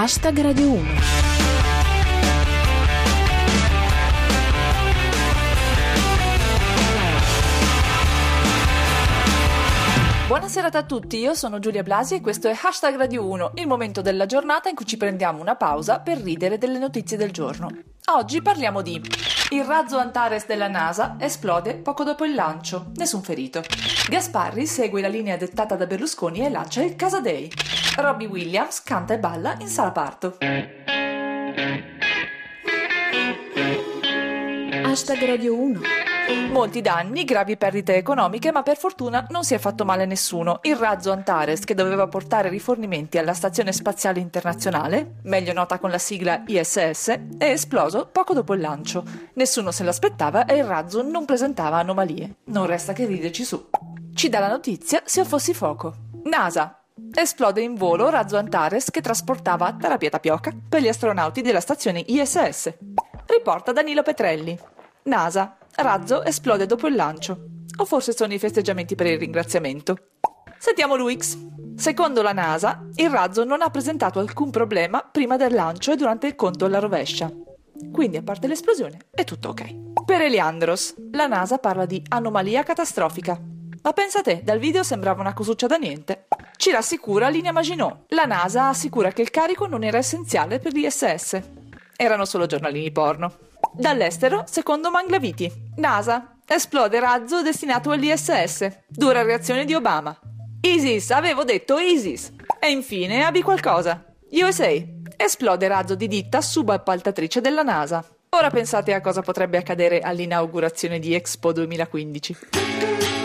Hashtag Radio 1. Buonasera a tutti, io sono Giulia Blasi e questo è Hashtag Radio 1, il momento della giornata in cui ci prendiamo una pausa per ridere delle notizie del giorno. Oggi parliamo di il razzo Antares della NASA esplode poco dopo il lancio, nessun ferito. Gasparri segue la linea dettata da Berlusconi e lancia il Casa Day. Robbie Williams canta e balla in sala parto. Hashtag Radio 1. Molti danni, gravi perdite economiche, ma per fortuna non si è fatto male a nessuno. Il razzo Antares, che doveva portare rifornimenti alla Stazione Spaziale Internazionale, meglio nota con la sigla ISS, è esploso poco dopo il lancio. Nessuno se l'aspettava e il razzo non presentava anomalie. Non resta che riderci su. Ci dà la notizia se fossi fuoco. NASA. Esplode in volo razzo Antares che trasportava terapia tapioca per gli astronauti della stazione ISS. Riporta Danilo Petrelli. NASA. Razzo esplode dopo il lancio. O forse sono i festeggiamenti per il ringraziamento. Sentiamo l'UX. Secondo la NASA, il razzo non ha presentato alcun problema prima del lancio e durante il conto alla rovescia. Quindi, a parte l'esplosione, è tutto ok. Per Eliandros, la NASA parla di anomalia catastrofica. Ma pensa te, dal video sembrava una cosuccia da niente. Ci rassicura Linea Maginot. La NASA assicura che il carico non era essenziale per l'ISS. Erano solo giornalini porno. Dall'estero, secondo Manglaviti. NASA. Esplode razzo destinato all'ISS. Dura reazione di Obama. ISIS, avevo detto ISIS. E infine abbi qualcosa. USA. Esplode razzo di ditta subappaltatrice della NASA. Ora pensate a cosa potrebbe accadere all'inaugurazione di Expo 2015.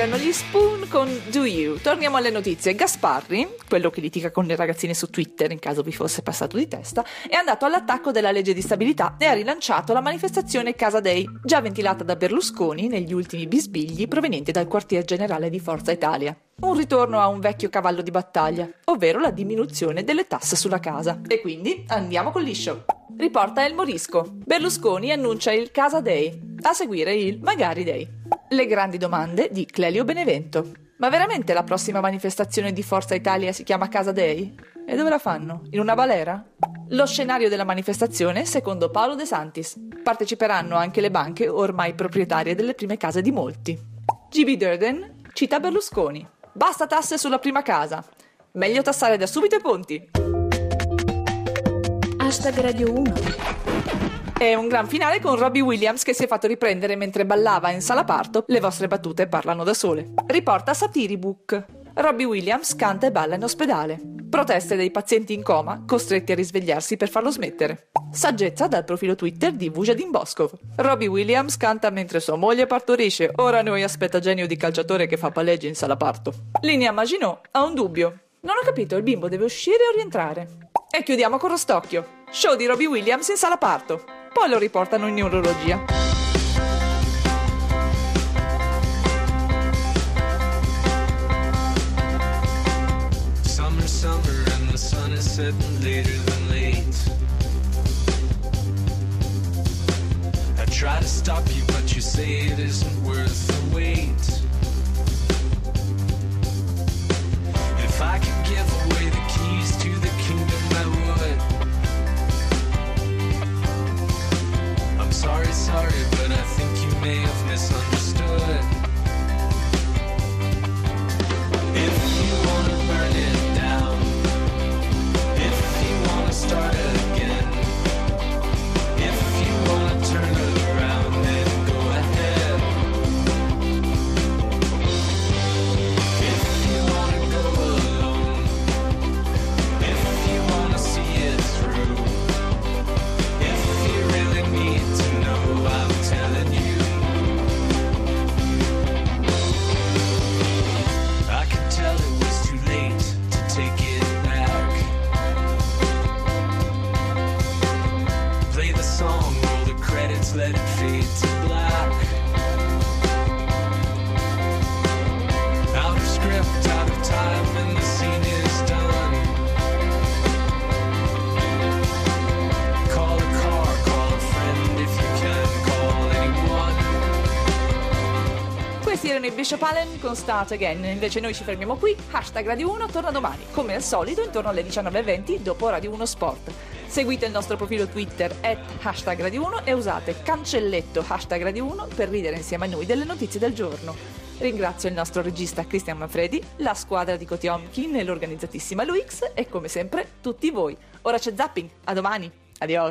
Erano gli Spoon con Do You. Torniamo alle notizie. Gasparri, quello che litiga con le ragazzine su Twitter, in caso vi fosse passato di testa, è andato all'attacco della legge di stabilità e ha rilanciato la manifestazione Casa Day, già ventilata da Berlusconi negli ultimi bisbigli provenienti dal quartier generale di Forza Italia. Un ritorno a un vecchio cavallo di battaglia, ovvero la diminuzione delle tasse sulla casa. E quindi andiamo con liscio. Riporta El Morisco. Berlusconi annuncia il Casa Day. A seguire il Magari Day. Le grandi domande di Clelio Benevento. Ma veramente la prossima manifestazione di Forza Italia si chiama Casa Day? E dove la fanno? In una balera? Lo scenario della manifestazione, secondo Paolo De Santis. Parteciperanno anche le banche ormai proprietarie delle prime case di molti. GB Durden cita Berlusconi. Basta tasse sulla prima casa. Meglio tassare da subito i ponti. Hashtag Radio 1. È un gran finale con Robbie Williams che si è fatto riprendere mentre ballava in sala parto. Le vostre battute parlano da sole. Riporta Satiribook. Robbie Williams canta e balla in ospedale. Proteste dei pazienti in coma costretti a risvegliarsi per farlo smettere. Saggezza dal profilo Twitter di Vujadin Boskov. Robbie Williams canta mentre sua moglie partorisce. Ora noi aspetta genio di calciatore che fa palleggi in sala parto. Linea Maginot ha un dubbio. Non ho capito, il bimbo deve uscire o rientrare? E chiudiamo con Rostocchio. Show di Robbie Williams in sala parto. Poi lo riportano in neurologia. Said later than late. I try to stop you, but you say it isn't worth the wait. If I could give Questi erano i Bishop Allen con Start Again, invece noi ci fermiamo qui, hashtag Radio 1 torna domani, come al solito intorno alle 19.20 dopo Radio 1 Sport. Seguite il nostro profilo Twitter at hashtag Radio 1 e usate cancelletto hashtag Radio 1 per ridere insieme a noi delle notizie del giorno. Ringrazio il nostro regista Cristian Manfredi, la squadra di Kotiomkin e l'organizzatissima Luix e come sempre tutti voi. Ora c'è zapping, a domani, adios!